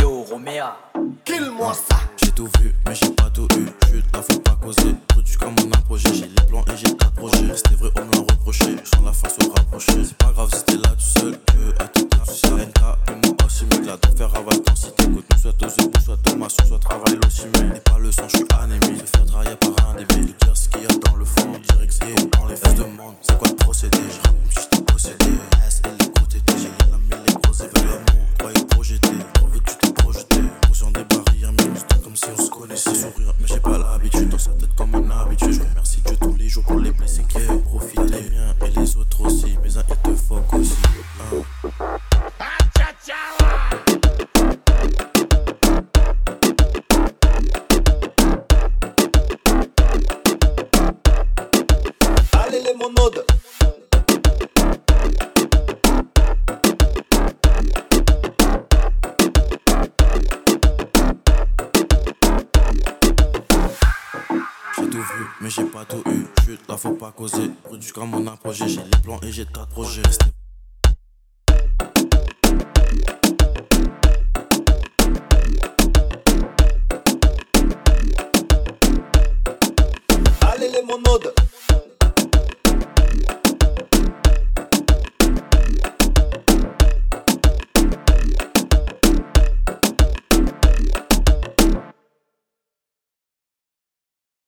Yo, Roméa. Kill-moi ça. J'ai tout vu, mais j'ai pas tout eu. Chut, la faut pas causer. Foutu comme mon apogée. J'ai les plans et j'ai ta projet. C'était vrai, on me l'a reproché. J'en la force au rapproché. C'est pas grave si t'es là tout seul. Que à tout tu sais. NK et moi aussi, mais là, de faire avaler ton si t'écoutes. Nous soit aux ébouches, soit aux maçons, soit travail l'aussi, mais n'est pas le sang, je suis anémie. Se faire drailler par un débile. Dire ce qu'il y a dans le fond. Dire dans les fesses de monde. C'est quoi le procédé? Je rappe, je t'ai possédé. Je remercie Dieu tous les jours pour les blessés qui ont profité. Les miens et les autres aussi, mais un hit fuck aussi. Allez les monodes j'ai pas tout eu. Chute, la faut pas causer. Produit quand mon approche, j'ai les plans et j'ai tas de projets. Allez les monodes